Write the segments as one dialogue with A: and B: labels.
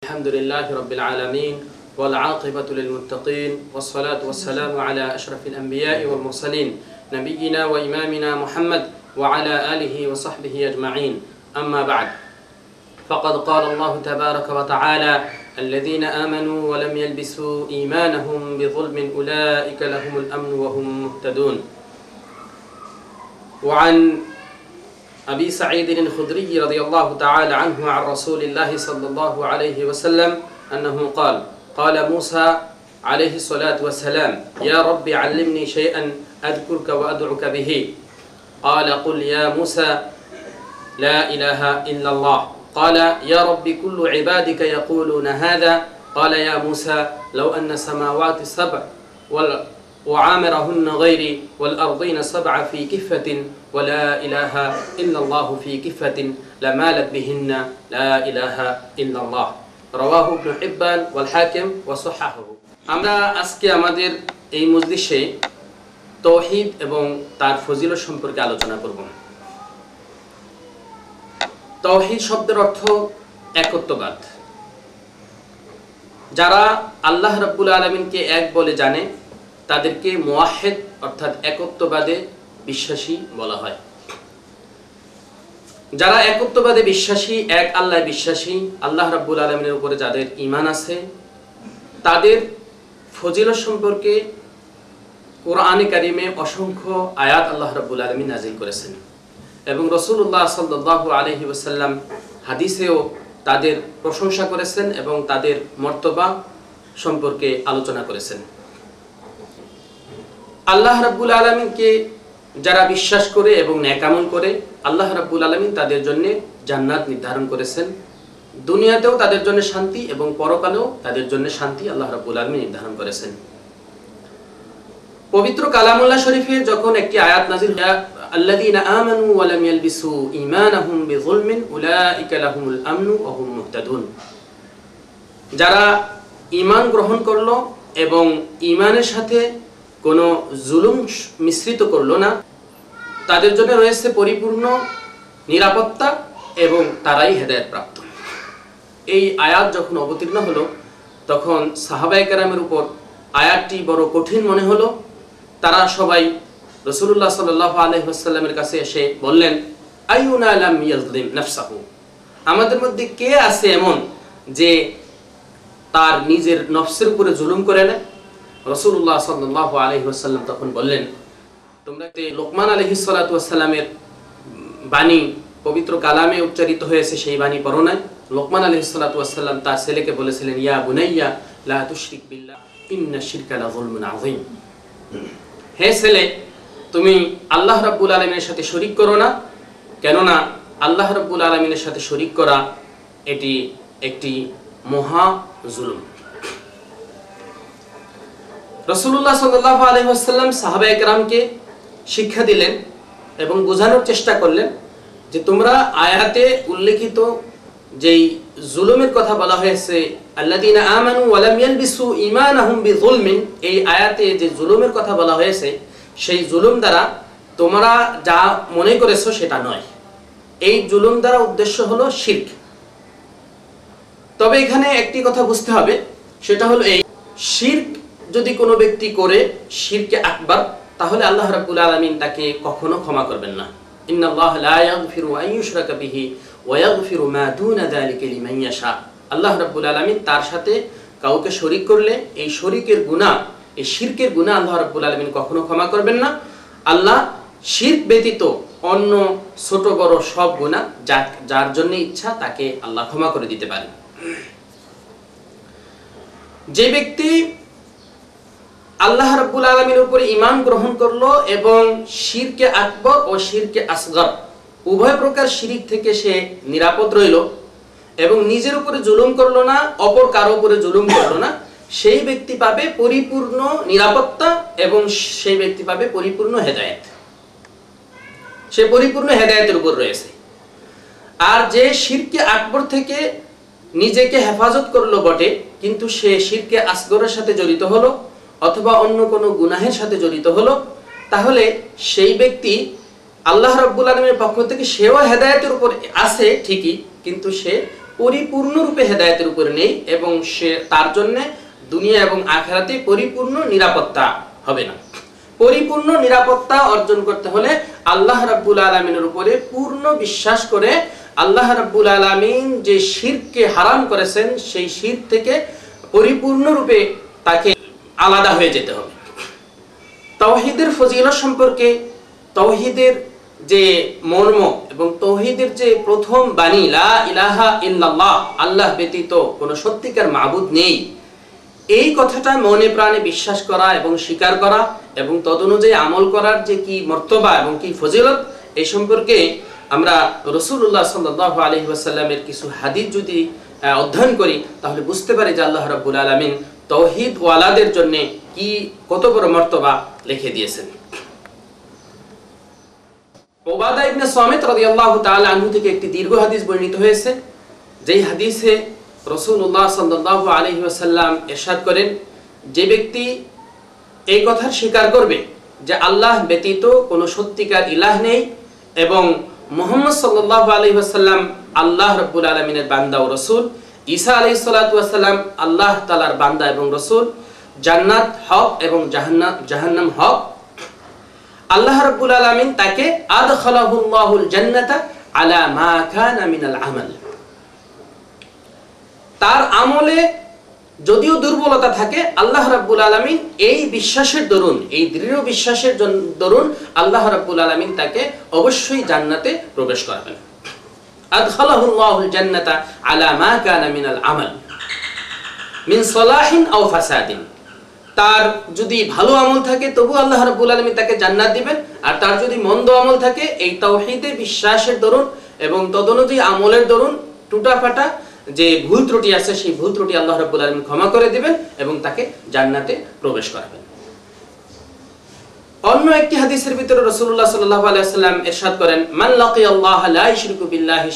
A: الحمد لله رب العالمين والعاقبة للمتقين والصلاة والسلام على أشرف الأنبياء والمرسلين نبينا وإمامنا محمد وعلى آله وصحبه أجمعين. أما بعد فقد قال الله تبارك وتعالى الذين آمنوا ولم يلبسوا إيمانهم بظلم أولئك لهم الأمن وهم مهتدون. وعن أبي سعيد الخدري رضي الله تعالى عنه عن رسول الله صلى الله عليه وسلم أنه قال قال موسى عليه الصلاة والسلام يا رب علمني شيئا أذكرك وأدعك به. قال قل يا موسى لا إله إلا الله. قال يا رب كل عبادك يقولون هذا. قال يا موسى لو أن السماوات السبع وعامرهن غيري والأرضين السبع في كفة ولا إله إلا الله في كفة لمالت بهن لا إله إلا الله رواه ابن حبان والحاكم وصححه আমরা আজকে আমাদের এই মজলিসে তৌহিদ এবং তার ফজিলত সম্পর্কে আলোচনা করব তৌহিদ শব্দের অর্থ একত্ববাদ যারা আল্লাহ রাব্বুল আলমিনকে এক বলে জানে তাদেরকে মোয়াহেদ অর্থাৎ একত্ববাদে বিশ্বাসী বলা হয়। যারা একত্ববাদে বিশ্বাসী, এক আল্লাহ বিশ্বাসী, আল্লাহ রাব্বুল আলমিনের উপরে যাদের ইমান আছে, তাদের ফজিলত সম্পর্কে কোরআনে কারিমে অসংখ্য আয়াত আল্লাহ রাব্বুল আলমী নাজিল করেছেন। এবং রসুল্লাহ সাল্লাহ আলহি ওসাল্লাম হাদিসেও তাদের প্রশংসা করেছেন এবং তাদের মর্তবা সম্পর্কে আলোচনা করেছেন। আল্লাহ রাব্বুল আলমিনকে যারা বিশ্বাস করে এবং ন্যাকামল করে আল্লাহ রাব্বুল আলমিন তাদের জন্য জান্নাত নির্ধারণ করেছেন দুনিয়াতেও তাদের জন্য শান্তি এবং পরকালেও তাদের জন্য শান্তি আল্লাহ রাব্বুল আলমিন নির্ধারণ করেছেন পবিত্র কালামুল্লাহ শরীফে যখন একটি আয়াত নাজির الذين آمنوا ولم يلبسوا إيمانهم بظلم أولئك لهم الأمن وهم مهتدون যারা ঈমান গ্রহণ করলো এবং ঈমানের সাথে কোনো জুলুম মিশ্রিত করল না। তাদের জন্য রয়েছে পরিপূর্ণ নিরাপত্তা এবং তারাই হেদায়ত প্রাপ্ত এই আয়াত যখন অবতীর্ণ হলো, তখন সাহাবাই কেরামের উপর আয়াতটি বড় কঠিন মনে হলো। তারা সবাই রসুল্লাহ সাল আলহামের কাছে এসে বললেন নাফসাহু? আমাদের মধ্যে কে আছে এমন যে তার নিজের নফসের উপরে জুলুম করে নেয়? রসুল্লাহ সাল্লাহ আলহিহাসাল্লাম তখন বললেন, তোমরা লোকমান আলহি সাল্লামের বাণী পবিত্র কালামে উচ্চারিত হয়েছে? সেই বাণী পড়ো নাই? লোকমান আলহি সাল্লাম তার ছেলেকে বলেছিলেন, ইয়া বুনাইয়া, লা তুশরিক বিল্লাহ, ইন্না শিরকা লাযুলমুন আযীম। হে ছেলে, তুমি আল্লাহ রাব্বুল আলমিনের সাথে শরিক করো না, কেননা আল্লাহ রাব্বুল আলমিনের সাথে শরিক করা এটি একটি মহা জুলুম। রসুল্লাহ সাল্লাহ আলহাম সাহাবা একরামকে শিক্ষা দিলেন এবং বোঝানোর চেষ্টা করলেন যে তোমরা আয়াতে উল্লেখিত যেই জুলুমের কথা বলা হয়েছে এই আয়াতে যে জুলুমের কথা বলা হয়েছে, সেই জুলুম দ্বারা তোমরা যা মনে করেছ সেটা নয়। এই জুলুম দ্বারা উদ্দেশ্য হলো শির্ক। তবে এখানে একটি কথা বুঝতে হবে, সেটা হলো এই, শির্ক যদি কোনো ব্যক্তি করে শিরকে আকবার, তাহলে আল্লাহ রাব্বুল আলামিন তাকে কখনো ক্ষমা করবেন না। ইন্নাল্লাহ লা ইয়াগফিরু আন ইউশরাকা বিহি ওয়া ইয়াগফিরু মা দুনা যালিকা লিমান ইয়াশা। আল্লাহ রাব্বুল আলামিন তার সাথে কাউকে শরীক করলে এই শরীকের গুনাহ, এই শিরকের গুনাহ আল্লাহ রাব্বুল আলামিন কখনো ক্ষমা করবেন না। আল্লাহ শিরক ব্যতীত অন্য ছোট বড় সব গুনাহ যার জন্য ইচ্ছা তাকে আল্লাহ ক্ষমা করে দিতে পারে যে ব্যক্তি আল্লাহ রাব্বুল আলমীর উপরে ইমান গ্রহণ করল এবং শিরকে আকবর ও শিরকে আসগর, উভয় প্রকার শিরিক থেকে সে নিরাপদ রইল এবং নিজের উপরে জুলুম করল না, অপর কারও উপরে জুলুম করল না। সেই ব্যক্তি পাবে পরিপূর্ণ নিরাপত্তা এবং সেই ব্যক্তি পাবে পরিপূর্ণ হেদায়েত। সে পরিপূর্ণ হেদায়েতের উপর রয়েছে। আর যে শিরকে আকবর থেকে নিজেকে হেফাজত করল বটে, কিন্তু সে শিরকে আসগরের সাথে জড়িত হলো। অথবা অন্য কোনো গুনাহের সাথে জড়িত হলো, তাহলে সেই ব্যক্তি আল্লাহ রব্বুল আলমের পক্ষ থেকে সেও হেদায়তের উপর আছে ঠিকই, কিন্তু সে পরিপূর্ণরূপে হেদায়তের উপরে নেই এবং সে তার জন্য দুনিয়া এবং আখেরাতে পরিপূর্ণ নিরাপত্তা হবে না। পরিপূর্ণ নিরাপত্তা অর্জন করতে হলে আল্লাহ রাব্বুল আলমিনের উপরে পূর্ণ বিশ্বাস করে আল্লাহ রাব্বুল আলমিন যে শিরকে হারাম করেছেন, সেই শির থেকে পরিপূর্ণরূপে তাকে আলাদা হয়ে যেতে হবে। তৌহিদের ফজিলত সম্পর্কে তৌহিদের যে মর্ম এবং তৌহিদের যে প্রথম বাণী, লা ইলাহা ইল্লাল্লাহ, আল্লাহ ব্যতীত কোনো সত্যিকার মাবুদ নেই, এই কথাটা মনে প্রাণে বিশ্বাস করা এবং স্বীকার করা এবং তদনুযায়ী আমল করার যে কি মর্তবা এবং কি ফজিলত, এই সম্পর্কে আমরা রসুল্লাহ সাল্লাহ আলহি ওয়াসাল্লামের কিছু হাদিস যদি অধ্যয়ন করি, তাহলে বুঝতে পারি যে আল্লাহ রাব্বুল আলমিন তৌহিদ ওয়ালাদের জন্য কি কত বড় মর্তবা লিখে দিয়েছেন। ওবাদা ইবনে সামিত রাদিয়াল্লাহু তাআলা আনহু থেকে একটি দীর্ঘ হাদিস বর্ণিত হয়েছে, যেই হাদিসে রাসূলুল্লাহ সাল্লাল্লাহু আলাইহি ওয়াসাল্লাম ইরশাদ করেন, যে ব্যক্তি এই কথার স্বীকার করবে যে আল্লাহ ব্যতীত কোনো সত্যিকার ইলাহ নেই এবং মুহাম্মদ সাল্লাল্লাহু আলাইহি ওয়াসাল্লাম আল্লাহ রাব্বুল আলামিনের বান্দা ও রাসূল। ঈসা সালাতু ওয়াসাল্লাম আল্লাহ তাআলার বান্দা এবং রাসূল। জান্নাত হক এবং জাহান্নাম জাহান্নাম হক। আল্লাহ রাব্বুল আলামিন তাকে আদখালাহুল্লাহুল জান্নাতা আলা মা কানা মিনাল আমাল। তার আমলে যদিও দুর্বলতা থাকে, আল্লাহ রাব্বুল আলামিন এই বিশ্বাসের দরুন, এই দৃঢ় বিশ্বাসের দরুন আল্লাহ রাব্বুল আলামিন তাকে অবশ্যই জান্নাতে প্রবেশ করাবেন। আদখালাহুল্লাহুল জান্নাতা আলা মা কানা মিনাল আমাল, মিন সলাহিন আও ফাসাদিন। তার যদি ভালো আমল থাকে, তবু আল্লাহ রাব্বুল আলামিন তাকে জান্নাত দিবেন, আর তার যদি মন্দ আমল থাকে, এই তাওহীদে বিশ্বাসের দরুন এবং তদনুযায়ী আমলের দরুন টুটাফাটা যে ভুল ত্রুটি আছে, সেই ভুল ত্রুটি আল্লাহ রাব্বুল আলামিন ক্ষমা করে দিবেন এবং তাকে জান্নাতে প্রবেশ করাবেন। অন্য একটি হাদিসের ভিতরে রাসূলুল্লাহ সাল্লাল্লাহু আলাইহি ওয়াসাল্লাম ইরশাদ করেন, মান লাকিয়াল্লাহ লা ইশরিকু বিল্লাহি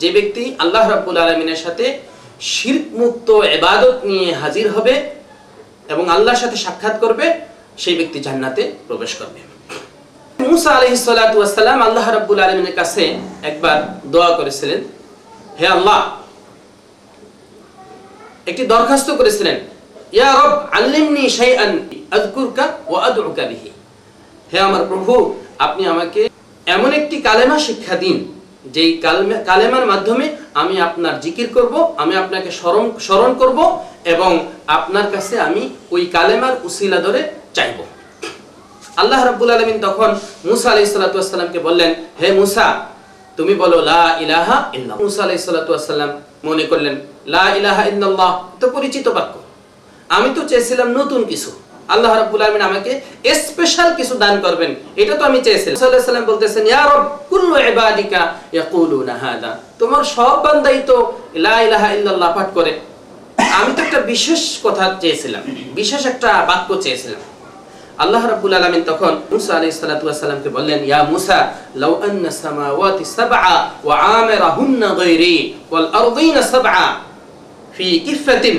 A: যে ব্যক্তি আল্লাহ রাব্বুল সাথে শিরক মুক্ত ইবাদত নিয়ে হাজির হবে এবং আল্লাহর সাথে সাক্ষাৎ করবে, সেই ব্যক্তি জান্নাতে প্রবেশ করবে। মুসা সালাম আল্লাহ রাব্বুল আলামিনের কাছে একবার দোয়া করেছিলেন, হে আল্লাহ, একটি দরখাস্ত করেছিলেন, ইয়া রব আল্লিমনি হে আমার প্রভু, আপনি আমাকে এমন একটি কালেমা শিক্ষা দিন, যেই কালেমা, কালেমার মাধ্যমে আমি আপনার জিকির করব, আমি আপনাকে স্মরণ স্মরণ করব এবং আপনার কাছে আমি ওই কালেমার উসিলা ধরে চাইব। আল্লাহ রাব্বুল আলামিন তখন মুসা আলাইহিস সালাতু ওয়াস সালামকে বললেন, হে মুসা, তুমি বলো, লা ইলাহা ইল্লাল্লাহ। মুসা আলাইহিস সালাতু ওয়াস সালাম মনে করলেন, লা ইলাহা ইল্লাল্লাহ তো পরিচিত বাক্য। আমি তো চেয়েছিলাম নতুন কিছু। আল্লাহ রাব্বুল আলামিন আমাকে স্পেশাল কিছু দান করবেন, এটা তো আমি চেয়েছিলাম। সাল্লাল্লাহু আলাইহি সাল্লাম বলতেছেন, ইয়া রব, কুল্লু ইবাদিকা ইয়াকুলুনা হাদা। তোমার সব বান্দাই তো লা ইলাহা ইল্লাল্লাহ পাঠ করে। আমি তো একটা বিশেষ কথা চেয়েছিলাম, বিশেষ একটা বাক্য চেয়েছিলাম। আল্লাহ রাব্বুল আলামিন তখন মুসা আলাইহিস সালাতু ওয়াস সালামকে বললেন ইয়া মুসা লাউ আন্না সামাওয়াতি সাবআ ওয়া আমিরাহুন্না গায়রি ওয়াল আরদিনা সাবআ ফি কিফাতিন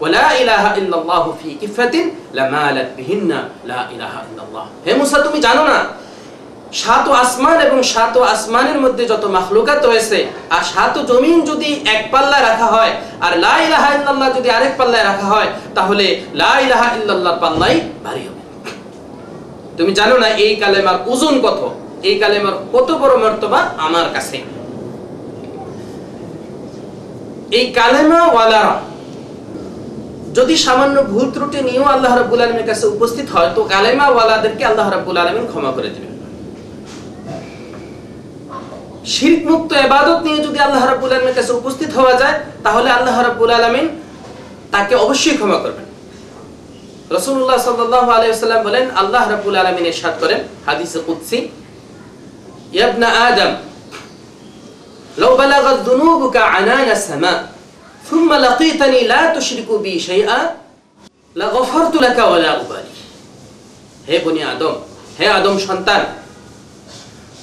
A: ولا إله إلا الله في كفة لمالت بهن لا إله إلا الله হে মুসা তুমি জানো না সাত আসমান এবং সাত আসমানের মধ্যে যত মাখলুকাত রয়েছে আর সাত জমিন যদি এক পাল্লায় রাখা হয় আর লা ইলাহা ইল্লাল্লাহ যদি আরেক পাল্লায় রাখা হয় তাহলে লা ইলাহা ইল্লাল্লাহর পাল্লাই ভারী হবে তুমি জানো না এই কালেমার ওজন কত? এই কালেমার কত বড় মর্তবা আমার কাছে? এই কালেমা ওয়ালারা, যদি সামান্য ভুল ত্রুটি নিয়েও আল্লাহ রাব্বুল আলামিনের কাছে উপস্থিত হয়, তো কালেমা ওয়ালাদেরকে আল্লাহ রাব্বুল আলামিন ক্ষমা করে দিবেন। শিরক মুক্ত ইবাদত নিয়ে যদি আল্লাহ রাব্বুল আলামিনের কাছে উপস্থিত হওয়া যায়, তাহলে আল্লাহ রাব্বুল আলামিন তাকে অবশ্যই ক্ষমা করবেন। রাসূলুল্লাহ সাল্লাল্লাহু আলাইহি ওয়াসাল্লাম বলেন আল্লাহ রাব্বুল আলামিন ইরশাদ করেন হাদিসে কুদসি ইয়া ইবনা আদম লাউ বালাগাত যুনুবুকা আনানা সামা ثم لقيتني لا تشرك بي شيئا لغفرت لك ولا أبالي হে বনি আদম হে আদম সন্তান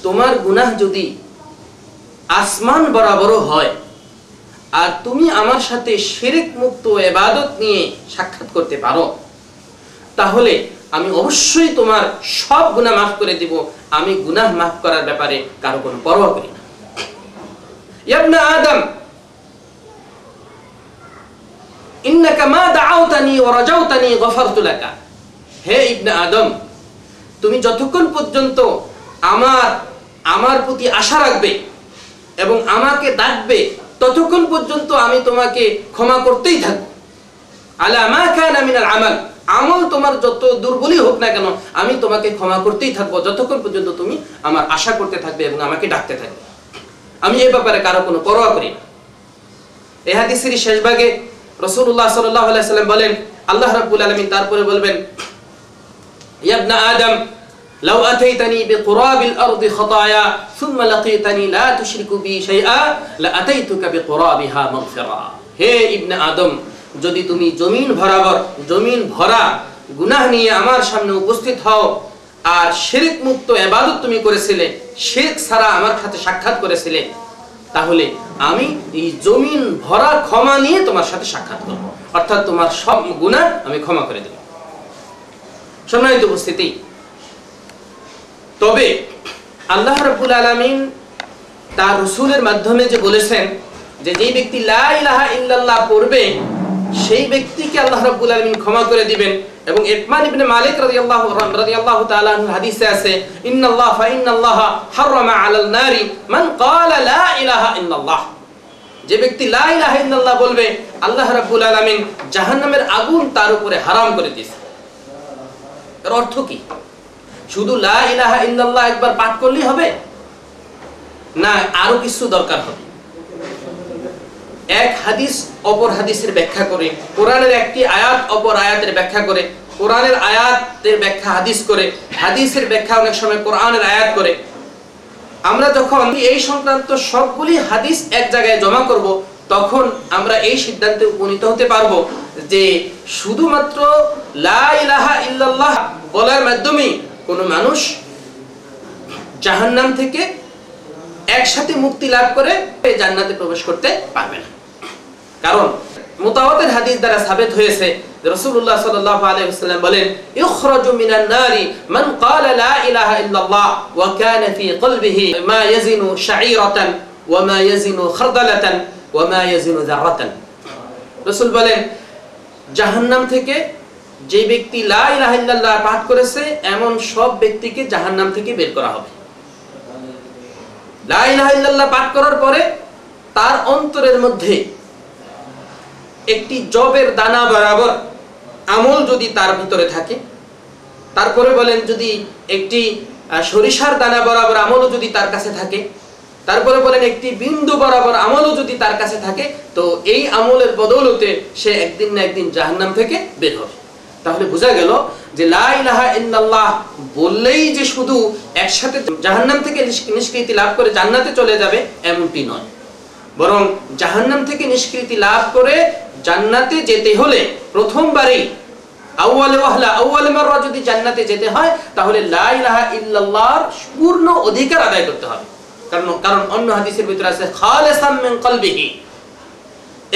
A: তোমার গুনাহ যদি আসমান বরাবর হয় আর তুমি আমার সাথে শিরিক মুক্ত এবাদত নিয়ে সাক্ষাৎ করতে পারো তাহলে আমি অবশ্যই তোমার সব গুনাহ মাফ করে দিব। আমি গুনাহ মাফ করার ব্যাপারে কারও কোনো পরোয়া করি না। আদম, ইন্নাকা মা দাআউতানি ওয়া রাজাউতানি গফারতু লাকা। হে ইবনে আদম, তুমি যতক্ষণ পর্যন্ত আমার আমার প্রতি আশা রাখবে এবং আমাকে ডাকবে, ততক্ষণ পর্যন্ত আমি তোমাকে ক্ষমা করতেই থাকব। আলা মা কানা মিনাল আমাল। আমল তোমার যত দুর্বলই হোক না কেন আমি তোমাকে ক্ষমা করতেই থাকবো যতক্ষণ পর্যন্ত তুমি আমার আশা করতে থাকবে এবং আমাকে ডাকতে থাকবে আমি এই ব্যাপারে কারো কোনো পরোয়া করি না এই হাদিসের শেষ ভাগে রসুল্লাহ সাল্লাহ সাল্লাম বলেন আল্লাহ রাব্বুল আলামিন তারপরে বলবেন ইয়াবনা আদম لو أتيتني بقراب الأرض خطايا ثم لقيتني لا تشرك بي شيئا لأتيتك بقرابها مغفرا হে ইবনে আদম যদি তুমি জমিন বরাবর, জমিন ভরা গুনাহ নিয়ে আমার সামনে উপস্থিত হও, আর শিরক মুক্ত ইবাদত তুমি করেছিলে, শিরক ছাড়া আমার সাথে সাক্ষাৎ করেছিলে, তাহলে আমি এই জমিন ভরা ক্ষমা নিয়ে তোমার সাথে সাক্ষাৎ করব। অর্থাৎ তোমার সব গুনাহ আমি ক্ষমা করে দেব। সম্মানিত উপস্থিতি, তবে আল্লাহ রাব্বুল আলামিন তার রসুলের মাধ্যমে যে বলেছেন যে যেই ব্যক্তি লা ইলাহা ইল্লাল্লাহ পড়বে সেই ব্যক্তিকে আল্লাহ রাব্বুল আলামিন ক্ষমা করে দিবেন। এবং ইতমান ইবনে মালিক রাদিয়াল্লাহু রাদিয়াল্লাহু তাআলা আনহু হাদিসে আছে, ইন্নাল্লাহ ফা ইন্নাল্লাহ হারামা আলাল নারি মান ক্বালা লা ইলাহা ইল্লাল্লাহ। যে ব্যক্তি লা ইলাহা ইল্লাল্লাহ বলবে, আল্লাহ রাব্বুল আলামিন জাহান্নামের আগুন তার উপরে হারাম করে দিয়েছে। এর অর্থ কি? শুধু লা ইলাহা ইল্লাল্লাহ একবার পাঠ করলেই হবে? না, আরও কিছু দরকার হবে। এক হাদিস অপর হাদিসের ব্যাখ্যা করে, কোরআনের একটি আয়াত অপর আয়াতের ব্যাখ্যা করে, কোরআনের আয়াতের ব্যাখ্যা হাদিস করে, হাদিসের ব্যাখ্যা অনেক সময় কোরআনের আয়াত করে। আমরা যখন এই সংক্রান্ত সবগুলি হাদিস এক জায়গায় জমা করব, তখন আমরা এই সিদ্ধান্তে উপনীত হতে পারব যে শুধুমাত্র লা ইলাহা ইল্লাল্লাহ বলার মাধ্যমেই কোনো মানুষ জাহান্নাম থেকে একসাথে মুক্তি লাভ করে জান্নাতে প্রবেশ করতে পারবে না। কারণ মুতাওয়াতের হাদিস দ্বারা সাবিত হয়েছে রাসূলুল্লাহ সাল্লাল্লাহু বলেন মিনান নারি মান লা ইলাহা ইল্লাল্লাহ ওয়া কানা ফি কলবিহি মা ইয়াজিনু ওয়া মা ইয়াজিনু খারদালাতান ওয়া মা ইয়াজিনু বলেন, জাহান্নাম থেকে যে ব্যক্তি লা ইলাহা ইল্লাল্লাহ পাঠ করেছে, এমন সব ব্যক্তিকে জাহান্নাম থেকে বের করা হবে। লা ইলাহা ইল্লাল্লাহ পাঠ করার পরে তার অন্তরের মধ্যে একটি জবের দানা বরাবর আমল যদি তার ভিতরে থাকে, তারপরে বলেন যদি একটি সরিষার দানা বরাবর আমলও যদি তার কাছে থাকে, তারপরে বলেন একটি বিন্দু বরাবর আমলও যদি তার কাছে থাকে, তো এই আমলের বদৌলতে সে একদিন না একদিন জাহান্নাম থেকে বের হবে। তাহলে বোঝা গেল যে লা ইলাহা ইল্লাল্লাহ বললেই যে শুধু একসাথে জাহান্নাম থেকে নিষ্ক- নিষ্কৃতি লাভ করে জান্নাতে চলে যাবে, এমনটি নয়। বরং জাহান্নাম থেকে নিষ্কৃতি লাভ করে জান্নাতে যেতে হলে প্রথমবারই আউয়ালে ওয়াহলা আউয়ালে মাররা যদি জান্নাতে যেতে হয়, তাহলে লা ইলাহা ইল্লাল্লাহর পূর্ণ অধিকার আদায় করতে হবে। কারণ কারণ অন্য হাদিসের ভিতরে আছে খালিসাম মিন কলবিহি।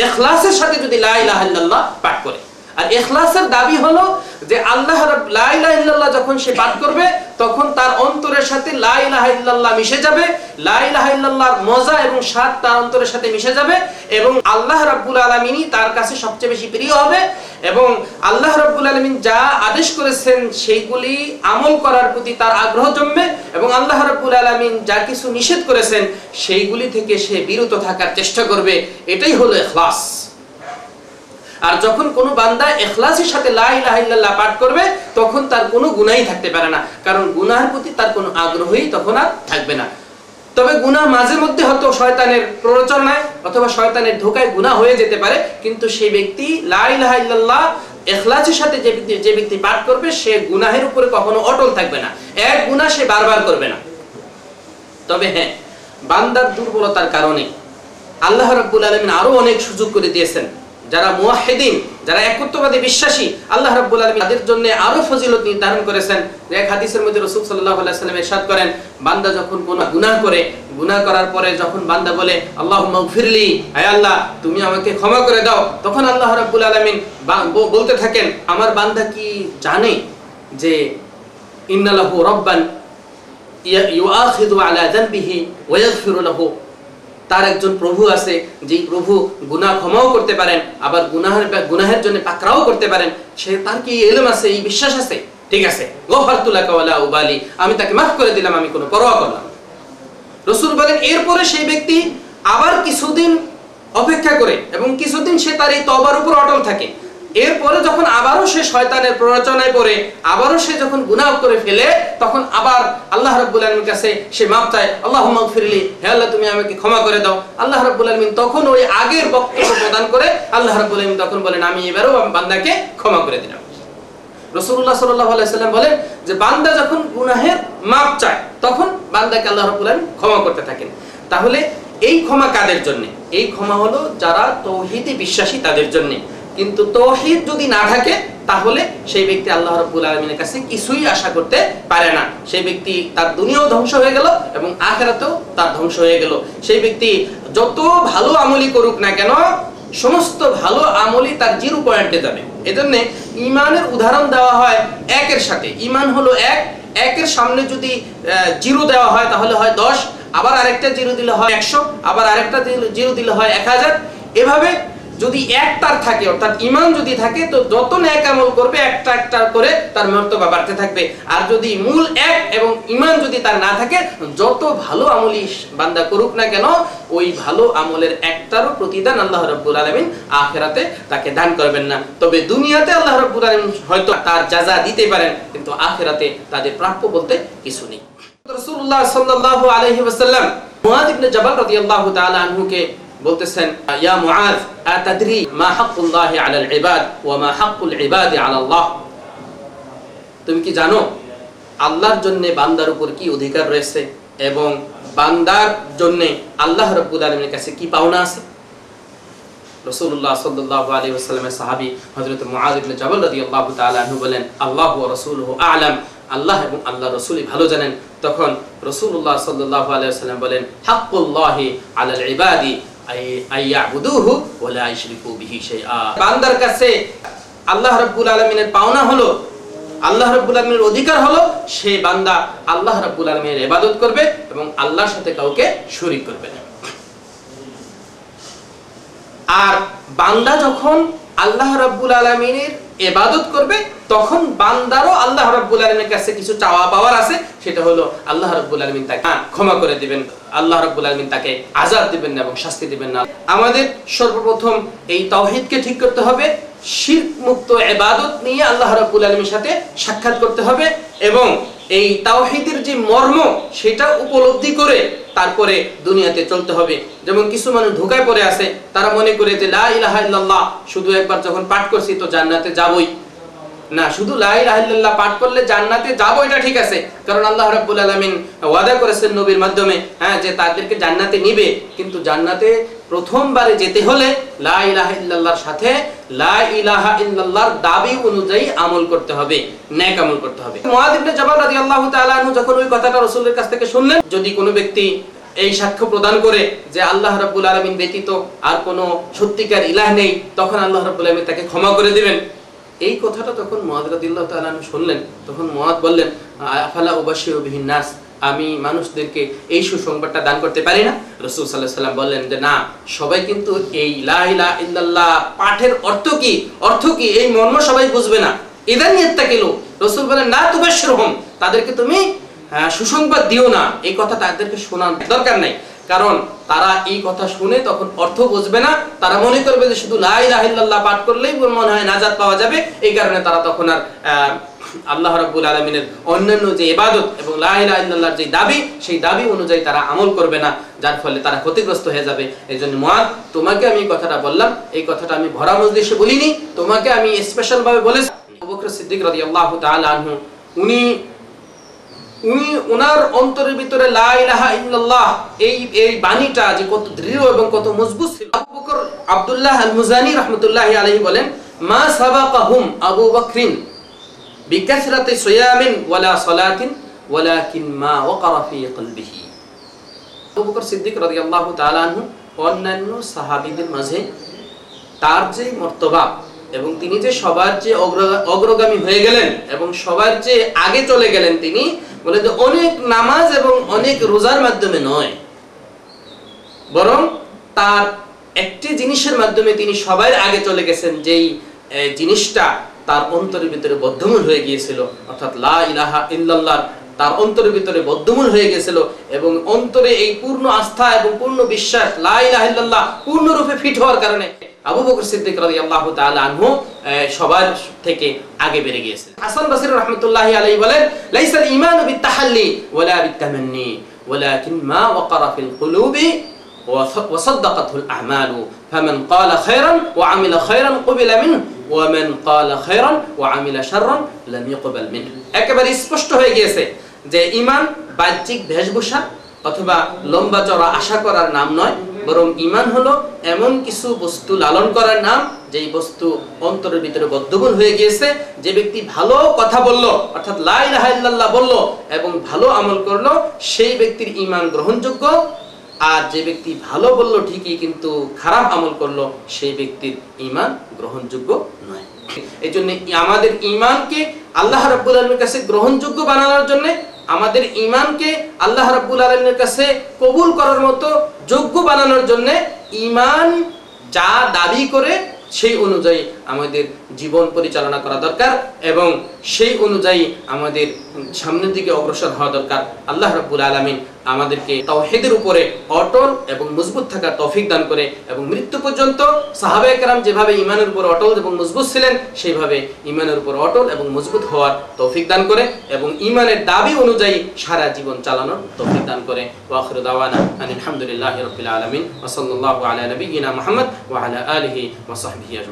A: ইখলাসের সাথে যদি লা ইলাহা ইল্লাল্লাহ পাঠ করে। আর ইখলাসের দাবি হলো যে আল্লাহ রাব লা ইলাহা ইল্লাল্লাহ যখন সে পাঠ করবে, তখন তার অন্তরের সাথে লা ইলাহা ইল্লাল্লাহ মিশে যাবে। লা ইলাহা ইল্লাল্লাহর মজা এবং স্বাদ তার অন্তরের সাথে মিশে যাবে এবং আল্লাহ রাব্বুল আলামিনই তার কাছে সবচেয়ে বেশি প্রিয় হবে এবং আল্লাহ রাব্বুল আলামিন যা আদেশ করেছেন সেইগুলি আমল করার প্রতি তার আগ্রহ জন্মে এবং আল্লাহ রাব্বুল আলামিন যা কিছু নিষেধ করেছেন সেইগুলি থেকে সে বিরত থাকার চেষ্টা করবে। এটাই হলো ইখলাস। আর যখন কোনো বান্দা এখলাসের সাথে লা ইলাহা ইল্লাল্লাহ পাঠ করবে, তখন তার কোনো গুনাহই থাকতে পারে না। কারণ গুনাহের প্রতি তার কোনো আগ্রহই তখন আর থাকবে না। তবে গুনাহ মাঝে মধ্যে হয়তো শয়তানের প্ররোচনায় অথবা শয়তানের ধোকায় গুনাহ হয়ে যেতে পারে, কিন্তু সেই ব্যক্তি লা ইলাহা এখলাসের সাথে যে ব্যক্তি যে ব্যক্তি পাঠ করবে, সে গুনাহের উপরে কখনো অটল থাকবে না। এক গুনাহ সে বারবার করবে না। তবে হ্যাঁ বান্দার দুর্বলতার কারণে আল্লাহ রাব্বুল আলামিন আরও অনেক সুযোগ করে দিয়েছেন। যারা মুয়াহিদিন যারা একত্ববাদী, বিশ্বাসী, আল্লাহ রাব্বুল আলামিন তাদের জন্য আরও ফজিলত নির্ধারণ করেছেন। এক হাদিসের মধ্যে রাসূল সাল্লাল্লাহু আলাইহি সাল্লাম ইরশাদ করেন, বান্দা যখন কোনো গুনাহ করে, গুনাহ করার পরে যখন বান্দা বলে, আল্লাহুম্মা গফিরলি হে আল্লাহ, তুমি আমাকে ক্ষমা করে দাও, তখন আল্লাহ রাব্বুল আলামিন বলতে থাকেন, আমার বান্দা কি জানে যে ইন্নালাহু রাব্বান ইউআখিযু আলা যানবিহি ওয়া ইয়াগফিরু লাহু? তার একজন প্রভু আছে যে প্রভু গুনাহ ক্ষমাও করতে পারেন, আবার গুনাহের গুনাহের জন্য পাকড়াও করতে পারেন, সে তার কি এলম আছে, এই বিশ্বাস আছে? ঠিক আছে। উবালি, আমি তাকে মাফ করে দিলাম, আমি কোনো পরোয়া করলাম। রসুল বলেন, এরপরে সেই ব্যক্তি আবার কিছুদিন অপেক্ষা করে, এবং কিছুদিন সে তার এই তবার উপর অটল থাকে। এরপরে যখন আবারও সে শয়তানের প্ররোচনায় পড়ে, আবারও সে যখন গুনাহ করে ফেলে, তখন আবার আল্লাহ রাব্বুল আলমীর কাছে সে মাপ চায় আল্লাহ ফিরলি হে আল্লাহ, তুমি আমাকে ক্ষমা করে দাও। আল্লাহ রাব্বুল আলমিন তখন ওই আগের বক্তব্য প্রদান করে, আল্লাহ রাব্বুল আলমিন তখন বলেন, আমি এবারও বান্দাকে ক্ষমা করে দিলাম। রসুল্লাহ সাল্লাহ আলাইসাল্লাম বলেন যে, বান্দা যখন গুনাহের মাপ চায়, তখন বান্দাকে আল্লাহ রবুল আলম ক্ষমা করতে থাকেন। তাহলে এই ক্ষমা কাদের জন্য? এই ক্ষমা হলো যারা তৌহিদে বিশ্বাসী তাদের জন্য। কিন্তু তৌহিদ যদি না থাকে, তাহলে সেই ব্যক্তি আল্লাহ রব্বুল আলমিনের কাছে কিছুই আশা করতে পারে না। সেই ব্যক্তি তার দুনিয়াও ধ্বংস হয়ে গেল এবং আখেরাতেও তার ধ্বংস হয়ে গেল। সেই ব্যক্তি যত ভালো আমলি করুক না কেন, সমস্ত ভালো আমলই তার জিরো পয়েন্টে যাবে। এজন্য ইমানের উদাহরণ দেওয়া হয় একের সাথে। ইমান হলো এক, একের সামনে যদি জিরো দেওয়া হয়, তাহলে হয় দশ, আবার আরেকটা জিরো দিলে হয় একশো, আবার আরেকটা জিরো দিলে হয় এক হাজার। এভাবে যদি এক তার থাকে, অর্থাৎ ইমান যদি থাকে, তো যত ন্যাক আমল করবে, একটা একটা করে তার মর্তবা বাড়তে থাকবে। আর যদি মূল এক এবং ইমান যদি তার না থাকে, যত ভালো আমলি বান্দা করুক না কেন, ওই ভালো আমলের একটারও প্রতিদান আল্লাহ রব্বুল আলমিন আখেরাতে তাকে দান করবেন না। তবে দুনিয়াতে আল্লাহ রব্বুল আলমিন হয়তো তার যাজা দিতে পারেন, কিন্তু আখেরাতে তাদের প্রাপ্য বলতে কিছু নেই। আলাইহি ওয়াসাল্লাম মুআয ইবনে জাবাল রাদিয়াল্লাহু তাআলা আনহুকে বলতেছেন তুমি কি জানো, আল্লাহর জন্য বান্দার উপর কি অধিকার রয়েছে এবং বান্দার জন্য আল্লাহ রাব্বুল আলামিনের কাছে কি পাওনা আছে? আলাইহি ওয়াসাল্লামের সাহাবী বলেন, আল্লাহু আ'লাম। আল্লাহ আল্লাহ ভালো জানেন। তখন রসুল্লাহ সাল্লাহ বলেন বান্দার কাছে আল্লাহ রব্বুল আলমিনের পাওনা হলো, আল্লাহ রব্বুল আলামিনের অধিকার হলো সেই বান্দা আল্লাহ রব্বুল আলামিনের ইবাদত করবে এবং আল্লাহর সাথে কাউকে শরিক করবে না। আর বান্দা যখন আল্লাহ রব্বুল আলামিনের এবাদত করবে, তখন বান্দারও আল্লাহ রাব্বুল আলমীর কাছে কিছু চাওয়া পাওয়ার আছে, সেটা হলো আল্লাহ রাব্বুল আলমিন তাকে ক্ষমা করে দিবেন, আল্লাহ রাব্বুল আলমিন তাকে আজাদ দিবেন না এবং শাস্তি দিবেন না। আমাদের সর্বপ্রথম এই তাওহিদকে ঠিক করতে হবে শির মুক্ত এবাদত নিয়ে আল্লাহ রাব্বুল আলমীর সাথে সাক্ষাৎ করতে হবে এবং এই তাওহিদের যে মর্ম, সেটা উপলব্ধি করে তারপরে দুনিয়াতে চলতে হবে। যেমন কিছু মানুষ ঢোকায় পড়ে আছে, তারা মনে করে যে, লা ইলাহা শুধু একবার যখন পাঠ করছি তো জান্নাতে যাবই। না, শুধু লা ইলাহা পাঠ করলে জান্নাতে যাব, এটা ঠিক আছে। কারণ আল্লাহ রাব্বুল আলামিন ওয়াদা করেছেন নবীর মাধ্যমে হ্যাঁ যে তাদেরকে জান্নাতে নিবে। কিন্তু জান্নাতে প্রথমবারে যেতে হলে লা ইলাহা সাথে লা দাবি অনুযায়ী আমল করতে হবে, নেক আমল করতে হবে। যখন ওই কথাটা রাসূলের কাছ থেকে শুনলেন, যদি কোনো ব্যক্তি এই সাক্ষ্য প্রদান করে যে আল্লাহ রাব্বুল আলামিন ব্যতীত আর কোনো সত্যিকার ইলাহ নেই, তখন আল্লাহ রাব্বুল আলামিন তাকে ক্ষমা করে দিবেন। এই কথাটা তখন মুআদ রাদিয়াল্লাহু তাআলা শুনলেন, তখন মুআদ বললেন আফালা উবাশিরু বিহিন নাস? আমি মানুষদেরকে এই সুসংবাদটা দান করতে পারি না। রসুল সাল্লাহ সাল্লাম বললেন যে, না, সবাই কিন্তু এই লা ইলাহা ইল্লাল্লাহ পাঠের অর্থ কি? অর্থ কি? এই মর্ম সবাই বুঝবে না। ইদান ইয়াত্তাকিলু। রসুল বলেন না তুবাশশিরহুম, তাদেরকে তুমি সুসংবাদ দিও না। এই কথা তাদেরকে শোনার দরকার নাই। কারণ তারা এই কথা শুনে তখন অর্থ বুঝবে না। তারা মনে করবে যে, শুধু লাই ইল্লাল্লাহ পাঠ করলেই মনে হয় নাজাদ পাওয়া যাবে। এই কারণে তারা তখন আর আল্লাহ রাব্বুল আলামিনের অন্যান্য যে ইবাদত এবং লা ইলাহা ইল্লাল্লাহর যে দাবি, সেই দাবি অনুযায়ী তারা আমল করবে না, যার ফলে তারা ক্ষতিগ্রস্ত হয়ে যাবে। এজন্য মুআদ, তোমাকে আমি কথাটা বললাম, এই কথাটা আমি ভরা মজলিসে বলিনি, তোমাকে আমি স্পেশাল ভাবে বলেছি। আবু বকর সিদ্দিক রাদিয়াল্লাহু তাআলা আনহু, উনি উনি ওনার অন্তরের ভিতরে লা ইলাহা ইল্লাল্লাহ, এই এই বাণীটা যে কত দৃঢ় এবং কত মজবুত ছিল। আবু বকর আব্দুল্লাহ আল মুজানি রাহমাতুল্লাহি আলাইহি বলেন, মা সাবাকাহুম আবু বকরিন বিকাসরাতি সিয়ামিন ওয়ালা সালাতিন, ওয়ালাকিন মা ওয়াকারা ফি কলবিহি। আবু বকর সিদ্দিক রাদিয়াল্লাহু তাআলা আনহু অন্যান্য সাহাবীদের মাঝে তার যে মর্তবা এবং তিনি যে সবার অগ্রগামী হয়ে গেলেন এবং সবার যে আগে চলে গেলেন তিনি, বলে যে অনেক নামাজ এবং অনেক রোজার মাধ্যমে নয়। বরং তার একটি জিনিসের মাধ্যমে তিনি সবার আগে চলে গেছেন, যেই জিনিসটা তার অন্তরের ভিতরে বদ্ধমূল হয়ে গিয়েছিল অর্থাৎ লা ইলাহা ইল্লাল্লাহ তার অন্তরের ভিতরে বদ্ধমূল হয়ে গেছিল এবং অন্তরে এই পূর্ণ আস্থা এবং পূর্ণ বিশ্বাস লা ইলাহা ইল্লাল্লাহ পূর্ণরূপে ফিট হওয়ার কারণে আবু বকর সিদ্দিক রাদিয়াল্লাহু তাআলা আনহু আহ, সবার থেকে আগে বেড়ে গিয়েছে হাসান বসরি রাহমাতুল্লাহি আলাইহি বলেন লাইসাল ঈমানু বিত্তাহাল্লি ওয়ালা বিত্তামান্নি ওয়ালাকিন মা ওয়াকারা ফিল কুলুবি وصدقته الأعمال فمن قال خيرا وعمل خيرا قبل منه একেবারে স্পষ্ট হয়ে গিয়েছে যে বাহ্যিক অথবা লম্বা চড়া আশা করার নাম নয়, বরং হলো এমন কিছু বস্তু লালন করার নাম যেই বস্তু অন্তরের ভিতরে বদ্ধগুণ হয়ে গিয়েছে। যে ব্যক্তি ভালো কথা বলল, অর্থাৎ লাই রাহাল্লাহ বলল এবং ভালো আমল করল, সেই ব্যক্তির ইমান গ্রহণযোগ্য আর যে ব্যক্তি ভালো বলল ঠিকই, কিন্তু খারাপ আমল করল, সেই ব্যক্তির ইমান গ্রহণযোগ্য নয়। এই জন্য আমাদের ঈমানকে আল্লাহ রাব্বুল আলমীর কাছে গ্রহণযোগ্য বানানোর জন্য আমাদের ঈমানকে আল্লাহ রাব্বুল আলমীর কাছে কবুল করার মতো যোগ্য বানানোর জন্য ইমান যা দাবি করে সেই অনুযায়ী আমাদের জীবন পরিচালনা করা দরকার এবং সেই অনুযায়ী আমাদের সামনের দিকে অগ্রসর হওয়া দরকার। আল্লাহ রাব্বুল আলামিন আমাদেরকে তাওহীদের উপরে অটল এবং মজবুত থাকার তৌফিক দান করে এবং মৃত্যু পর্যন্ত সাহাবায়ে কেরাম যেভাবে ঈমানের উপর অটল এবং মজবুত ছিলেন, সেইভাবে ইমানের উপর অটল এবং মজবুত হওয়ার তৌফিক দান করে এবং ঈমানের দাবি অনুযায়ী সারা জীবন চালানোর তৌফিক দান করে। ওয়া আখিরু দাওয়ানা আনিল হামদুলিল্লাহি রাব্বিল আলামিন। ওয়া সাল্লাল্লাহু আলা নাবিয়িনা মুহাম্মদ ওয়া আলা আলিহি আজমাইন